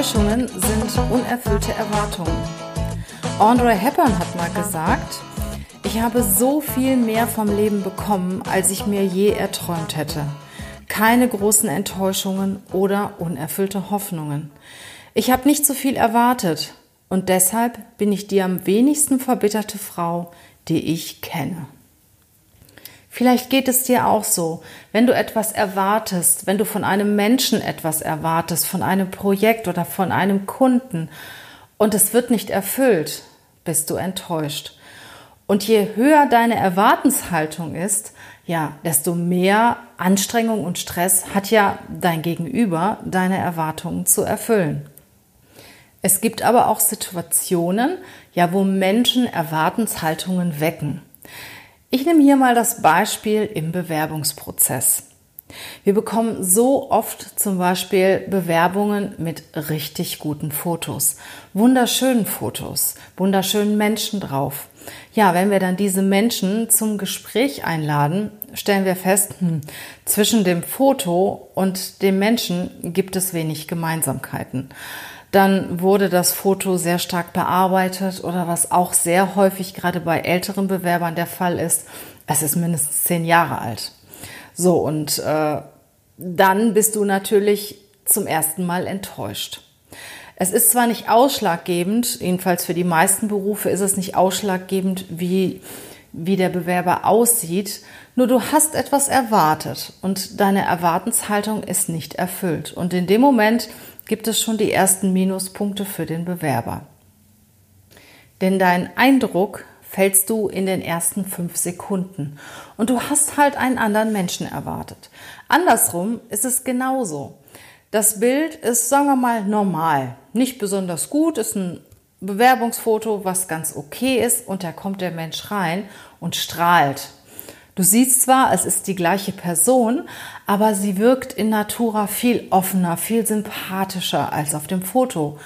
Enttäuschungen sind unerfüllte Erwartungen. Andre Hepburn hat mal gesagt, ich habe so viel mehr vom Leben bekommen, als ich mir je erträumt hätte. Keine großen Enttäuschungen oder unerfüllte Hoffnungen. Ich habe nicht so viel erwartet und deshalb bin ich die am wenigsten verbitterte Frau, die ich kenne. Vielleicht geht es dir auch so, wenn du etwas erwartest, wenn du von einem Menschen etwas erwartest, von einem Projekt oder von einem Kunden und es wird nicht erfüllt, bist du enttäuscht. Und je höher deine Erwartenshaltung ist, ja, desto mehr Anstrengung und Stress hat ja dein Gegenüber, deine Erwartungen zu erfüllen. Es gibt aber auch Situationen, ja, wo Menschen Erwartenshaltungen wecken. Ich nehme hier mal das Beispiel im Bewerbungsprozess. Wir bekommen so oft zum Beispiel Bewerbungen mit richtig guten Fotos, wunderschönen Fotos, wunderschönen Menschen drauf. Ja, wenn wir dann diese Menschen zum Gespräch einladen, stellen wir fest, hm, zwischen dem Foto und dem Menschen gibt es wenig Gemeinsamkeiten. Dann wurde das Foto sehr stark bearbeitet oder was auch sehr häufig gerade bei älteren Bewerbern der Fall ist, es ist mindestens zehn Jahre alt. So, und äh, dann bist du natürlich zum ersten Mal enttäuscht. Es ist zwar nicht ausschlaggebend, jedenfalls für die meisten Berufe ist es nicht ausschlaggebend, wie, wie der Bewerber aussieht, nur du hast etwas erwartet und deine Erwartenshaltung ist nicht erfüllt. Und in dem Moment gibt es schon die ersten Minuspunkte für den Bewerber. Denn dein Eindruck fällst du in den ersten fünf Sekunden und du hast halt einen anderen Menschen erwartet. Andersrum ist es genauso. Das Bild ist, sagen wir mal, normal, nicht besonders gut, ist ein Bewerbungsfoto, was ganz okay ist und da kommt der Mensch rein und strahlt Du siehst zwar, es ist die gleiche Person, aber sie wirkt in Natura viel offener, viel sympathischer als auf dem Foto.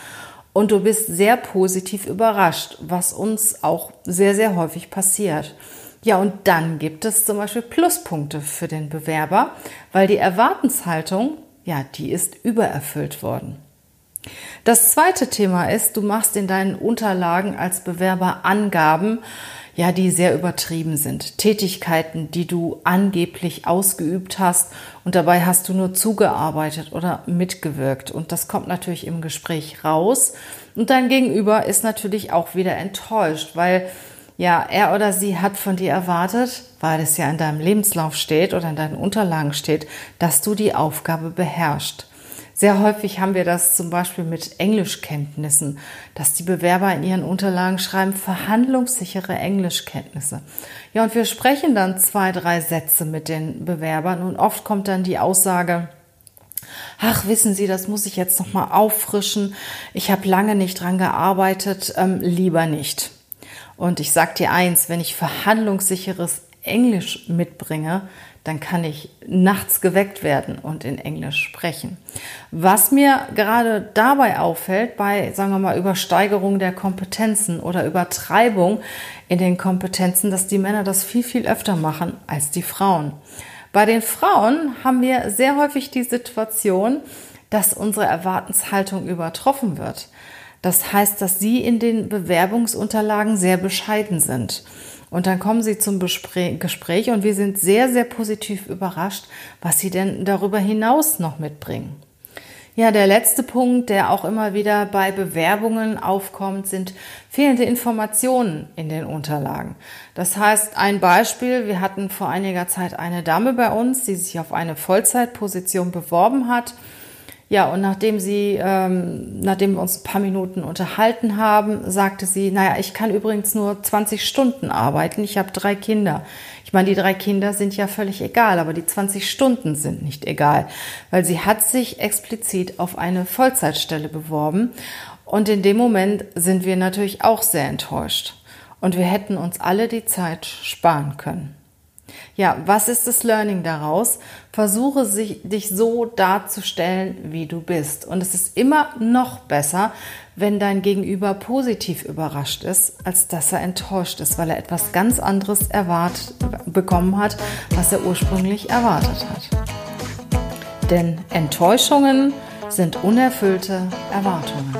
Und du bist sehr positiv überrascht, was uns auch sehr, sehr häufig passiert. Ja, und dann gibt es zum Beispiel Pluspunkte für den Bewerber, weil die Erwartenshaltung, ja, die ist übererfüllt worden. Das zweite Thema ist, du machst in deinen Unterlagen als Bewerber Angaben, ja, die sehr übertrieben sind. Tätigkeiten, die du angeblich ausgeübt hast und dabei hast du nur zugearbeitet oder mitgewirkt. Und das kommt natürlich im Gespräch raus. Und dein Gegenüber ist natürlich auch wieder enttäuscht, weil ja, er oder sie hat von dir erwartet, weil es ja in deinem Lebenslauf steht oder in deinen Unterlagen steht, dass du die Aufgabe beherrschst. Sehr häufig haben wir das zum Beispiel mit Englischkenntnissen, dass die Bewerber in ihren Unterlagen schreiben, verhandlungssichere Englischkenntnisse. Ja, und wir sprechen dann zwei, drei Sätze mit den Bewerbern und oft kommt dann die Aussage, Ach, wissen Sie, das muss ich jetzt noch mal auffrischen. Ich habe lange nicht dran gearbeitet, ähm, lieber nicht. Und ich sag dir eins, wenn ich verhandlungssicheres Englisch mitbringe, dann kann ich nachts geweckt werden und in Englisch sprechen. Was mir gerade dabei auffällt, bei, sagen wir mal, Übersteigerung der Kompetenzen oder Übertreibung in den Kompetenzen, dass die Männer das viel, viel öfter machen als die Frauen. Bei den Frauen haben wir sehr häufig die Situation, dass unsere Erwartenshaltung übertroffen wird. Das heißt, dass sie in den Bewerbungsunterlagen sehr bescheiden sind. Und dann kommen sie zum Gespräch und wir sind sehr, sehr positiv überrascht, was sie denn darüber hinaus noch mitbringen. Ja, der letzte Punkt, der auch immer wieder bei Bewerbungen aufkommt, sind fehlende Informationen in den Unterlagen. Das heißt, ein Beispiel, wir hatten vor einiger Zeit eine Dame bei uns, die sich auf eine Vollzeitposition beworben hat ja, und nachdem sie, ähm, nachdem wir uns ein paar Minuten unterhalten haben, sagte sie, naja, ich kann übrigens nur 20 Stunden arbeiten. Ich habe drei Kinder. Ich meine, die drei Kinder sind ja völlig egal, aber die 20 Stunden sind nicht egal, weil sie hat sich explizit auf eine Vollzeitstelle beworben. Und in dem Moment sind wir natürlich auch sehr enttäuscht. Und wir hätten uns alle die Zeit sparen können. Ja, was ist das Learning daraus? Versuche sich, dich so darzustellen, wie du bist. Und es ist immer noch besser, wenn dein Gegenüber positiv überrascht ist, als dass er enttäuscht ist, weil er etwas ganz anderes erwartet, bekommen hat, was er ursprünglich erwartet hat. Denn Enttäuschungen sind unerfüllte Erwartungen.